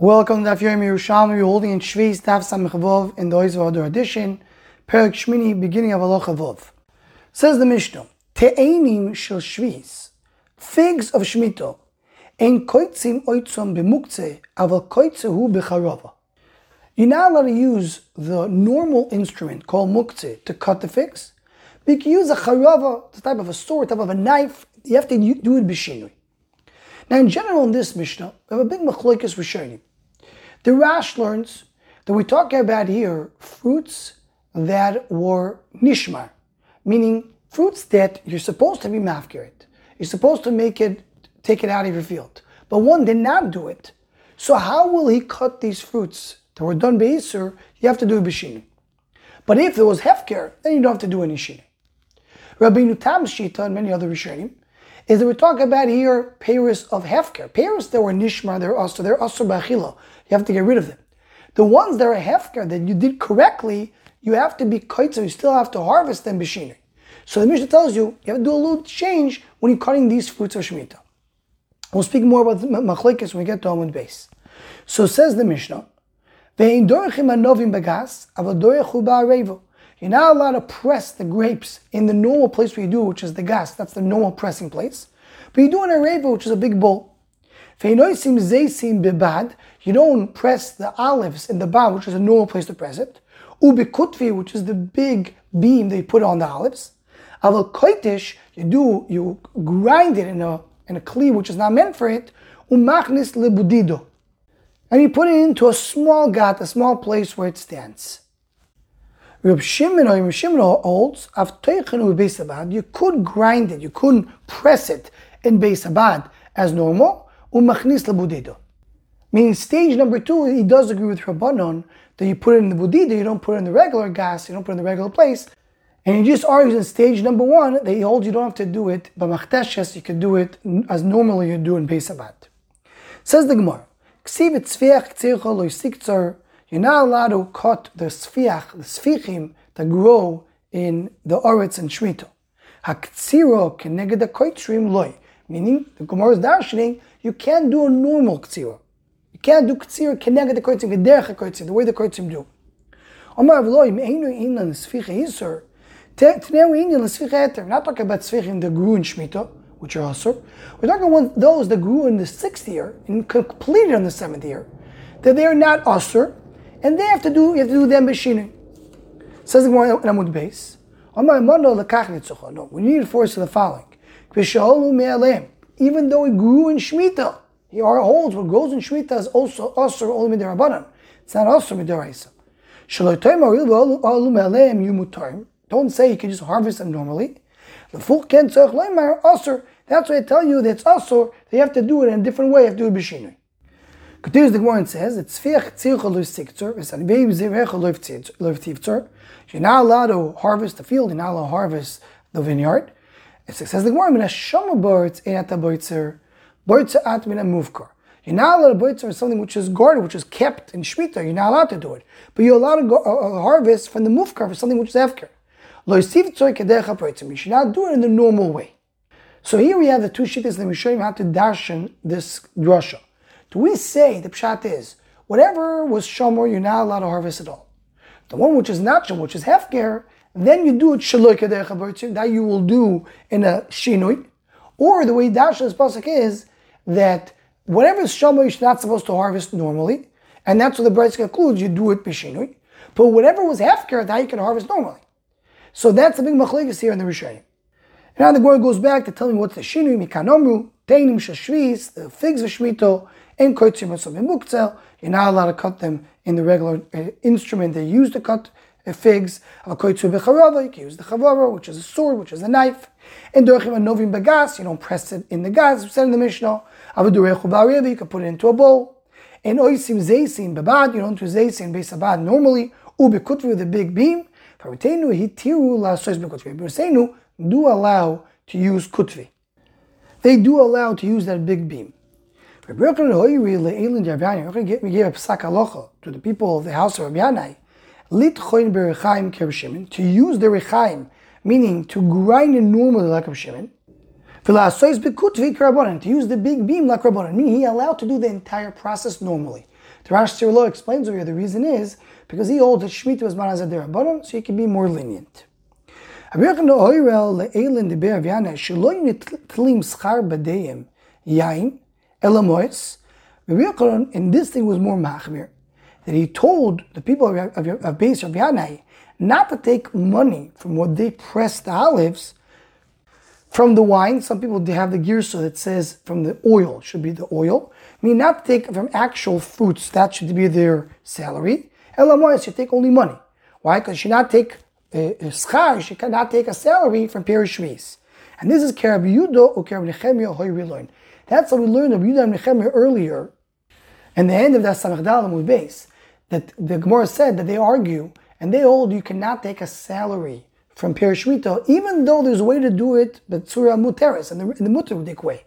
Welcome to Daf Yomi Yerushalmi. We're holding in Shvi's Daf Samech in the Oiz edition, Perak Shmini, beginning of Alocha Vov. Says the Mishnah, Te'enim shel Shvi's, figs of Shmito, en koitzim oitzom b'mukze, aval koitzehu b'charova. You're not allowed to use the normal instrument called mukze to cut the figs. But you can use a charava, the type of a sword, type of a knife. You have to do it b'shinui. Now, in general, in this Mishnah, we have a big machlokes rishonim. The Rash learns that we're talking about here fruits that were nishmar, meaning fruits that you're supposed to be mafkirit. You're supposed to make it, take it out of your field. But one did not do it. So how will he cut these fruits that were done by beisur? You have to do a b'shini. But if there was hefker, then you don't have to do any shini. Rabbi Nutam Shita and many other Rishonim is that we talk about here Paris of Hefker. Paris that were Nishmar, they're also they're also Bachila. You have to get rid of them. The ones that are Hefker that you did correctly, you have to be Kaitza, you still have to harvest them Bishini. So the Mishnah tells you you have to do a little change when you're cutting these fruits of Shemitah. We'll speak more about Machlekes when we get to Amud Beis. So says the Mishnah, you're not allowed to press the grapes in the normal place where you do, which is the gas. That's the normal pressing place. But you do in a reva, which is a big bowl. You don't press the olives in the bar, which is a normal place to press it. Ubikutvi, which is the big beam you put on the olives. Aval you do, you grind it in a in a kli which is not meant for it. Umachnis lebudido. And you put it into a small gat, a small place where it stands. Reb Shimon or Shimon holds. You could grind it, you couldn't press it in beisabad as normal. Umachnis lebudido. Meaning stage number two, he does agree with Rabbanon that you put it in the budida, you don't put it in the regular gas, you don't put it in the regular place. And he just argues in stage number one that he holds you don't have to do it, but machteshes, you can do it as normally you do in Beisabad. Says the Gemara, you're not allowed to cut the sfiach, the sfichim that grow in the oretz and shmito. Haktsiro keneged the koitrim loy. Meaning, the Gemara is darshaning, you can't do a normal ktsiro. You can't do ktsiro keneged the koitrim, v'derech koitrim, the way the koitrim do. Omar v'loy, me'enu inan sficha yisur. Today we Indian We're not talking about sfichim that grew in Shemitah, which are asur. We're talking about those that grew in the sixth year and completed in the seventh year, that they are not asur, and they have to do, you have to do them b'shinui. Says the Gemara in Amud Beis, no, we need to force the following. Even though it grew in Shemitah, he holds what grows in Shemitah is also Asr only midirabanan. It's not Asr midiraisa. Don't say you can just harvest them normally. The full ken Asr. That's why I tell you that it's they have to do it in a different way, have to do it b'shinui. Continues the Gemara and says, "It's fiach tzircha lo siktzur, v'sanibei zirecha lo tivtzur." You're not allowed to harvest the field. You're not allowed to harvest the vineyard. It says the Gemara, "Mina shama boritz einata boitzer, boitzer at mina muvkar." You're not allowed to boitzer something which is guarded, which is kept in shmita. You're not allowed to do it, but you're allowed to go, uh, uh harvest from the muvkar for something which is efker. Lo tivtzur kedecha boitzer. You should not do it in the normal way. So here we have the two shittas that we show you how to darshan this drasha. Do we say the pshat is whatever was shomer, you're not allowed to harvest at all? The one which is not shomer, which is hefker, then you do it shaloi that you will do in a shinui. Or the way Dasha's pasuk is that whatever is shomer, you're not supposed to harvest normally, and that's what the Brisa concludes. You do it bishinui. But whatever was hefker, that you can harvest normally. So that's the big machlekes here in the Rishonim. Now the Gemara goes back to telling me what's the shinui mikanomru teinim shashvis, the figs of shmito, and koitzim mukzel, you're not allowed to cut them in the regular uh, instrument they use to cut uh, figs. You can use the chavara, which is a sword, which is a knife. And dorchim novim bagas, you don't press it in the gas, we said in the Mishnah. You can put it into a bowl. And oisim zeisim babad, you don't do zeisim beisabad normally. Ubikutvi with a big beam. Sois bekutvi. do allow to use kutvi. They do allow to use that big beam. We gave a psak alocha to the people of the house of Rabbi to use the rechaim, meaning to grind it normally like Rabbi Shimon, To use the big beam like Rabbanan, meaning he allowed to do the entire process normally. The Rash Sirilio explains over here the reason is because he holds that Shemitah was Manazad Rabbanan, so he can be more lenient. And this thing was more machmir, that he told the people of, of, of Beis Yanai not to take money from what they press the olives from the wine. Some people they have the girsa that says from the oil should be the oil. I mean, not take from actual fruits, that should be their salary. Elamois should take only money. Why? Because she not take a uh, uh, schar, she cannot take a salary from Perishvis. And this is Kerab Yudo or Kerab Nechemia Hoyriloin. That's what we learned of Yudah and Nechemia earlier. And the end of that Samach Dalam base that the Gemara said that they argue and they hold you cannot take a salary from Perishmita, even though there's a way to do it, but Surah Muteris, in the, in the way.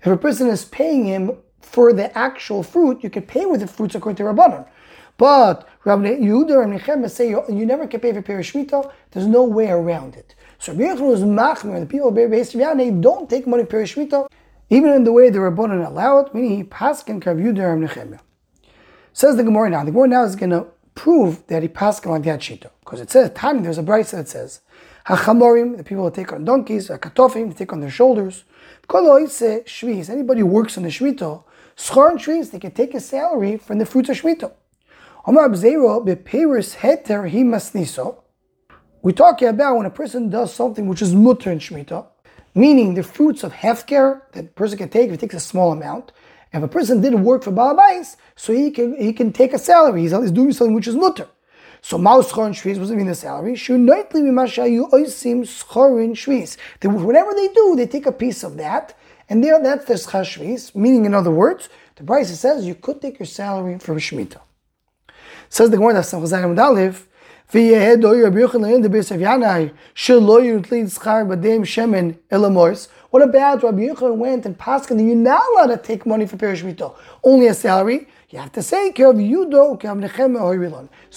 If a person is paying him for the actual fruit, you can pay with the fruits according to Rabbanon. But Rabbi Yehuda and Nechem say you, you, never can pay for Perishmita, there's no way around it. So Rabbi Yochanan was machmer, the people of Beis don't take money Perishmita, even in the way the Rabbanon allow it, meaning he paskin Rav Yehuda and Nechemia. Says the Gemara now. The Gemara now is going to prove that he paskin like that shita. Because it says, Tani, there's a bright that says, Hachamorim, the people that take on donkeys, Hakatofim, they take on their shoulders. Shvis, anybody who works on the Shemitah, Schor and Shvis, they can take a salary from the fruits of Shemitah. We're talking about when a person does something which is mutter in Shemitah, meaning the fruits of hefker that a person can take if he takes a small amount. If a person didn't work for Balabais, so he can he can take a salary. He's, he's doing something which is mutter. So Maus Chorin Shviz was mean the salary. Whatever they do, they take a piece of that, and there that's their Schashviz, meaning in other words, the price says you could take your salary from Shemitah. Says the Gemara Sam Chazayim Dalif, what about Rabbi Yochanan went and Paskin you're not allowed to take money for Perish only a salary? You have to say, So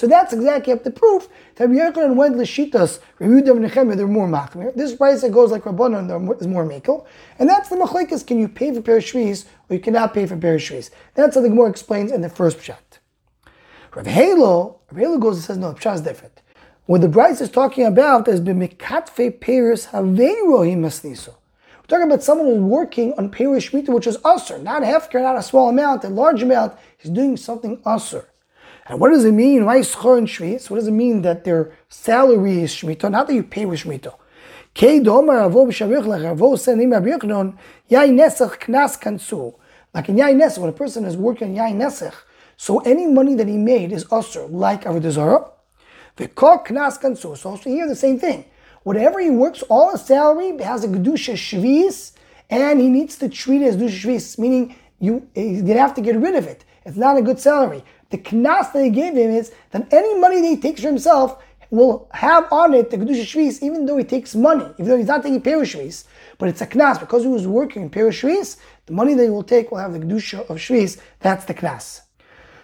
that's exactly up the proof that Rabbi Yochanan went Lishitas, Rabbi Yudah Nechem, they're more machmir. This price that goes like Rabbanon is more mekel. And that's the machlekes, can you pay for Perish or you cannot pay for Perish That's how the Gemara explains in the first pshat. Rav Halo, Rav Halo goes and says, no, Pshah is different. What the Bryce is talking about is b'mikatfe peris haveirohi masniso. We're talking about someone who's working on Perish Shmita, which is usr, not hefker, not a small amount, a large amount. He's doing something usr. And what does it mean? Why schor and shvitz? What does it mean that their salary is shmita? Not that you pay with shmita. Kei domar avo b'shavich lech avo senim abiyochnon yai nesach knas kansu. Like in yai nesach, when a person is working in yai nesach, so any money that he made is usr, like Avodah Zarah. V'kol knas kansus. Also here the same thing. Whatever he works, all his salary has a gedusha shvis, and he needs to treat it as gedusha shvis, meaning you you have to get rid of it. It's not a good salary. The knas that he gave him is that any money that he takes for himself will have on it the kedusha shvis, even though he takes money, even though he's not taking perush but it's a knas because he was working in perush. The money that he will take will have the kedusha of shvis. That's the knas.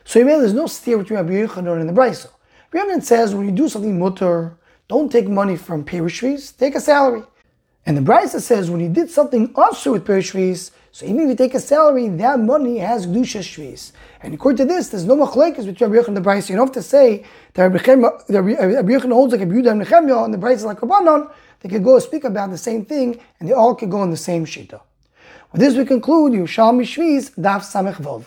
So you there's no steer between Rabbi Yochanan and the Braiso. Rabbi says when you do something mutter, don't take money from perishvis, take a salary. And the Brisa says when you did something also with perishvis, so even if you take a salary, that money has gdusha shvis. And according to this, there's no machlekes between Rabbi Yochanan and the Brisa. You don't have to say that Rabbi uh, Yochanan holds like a Yehuda and Nechemia and the Brisa like Rabbanon. They could go speak about the same thing, and they all could go in the same shita. With this, we conclude Yerushalmi Shviz Daf Samech Vov.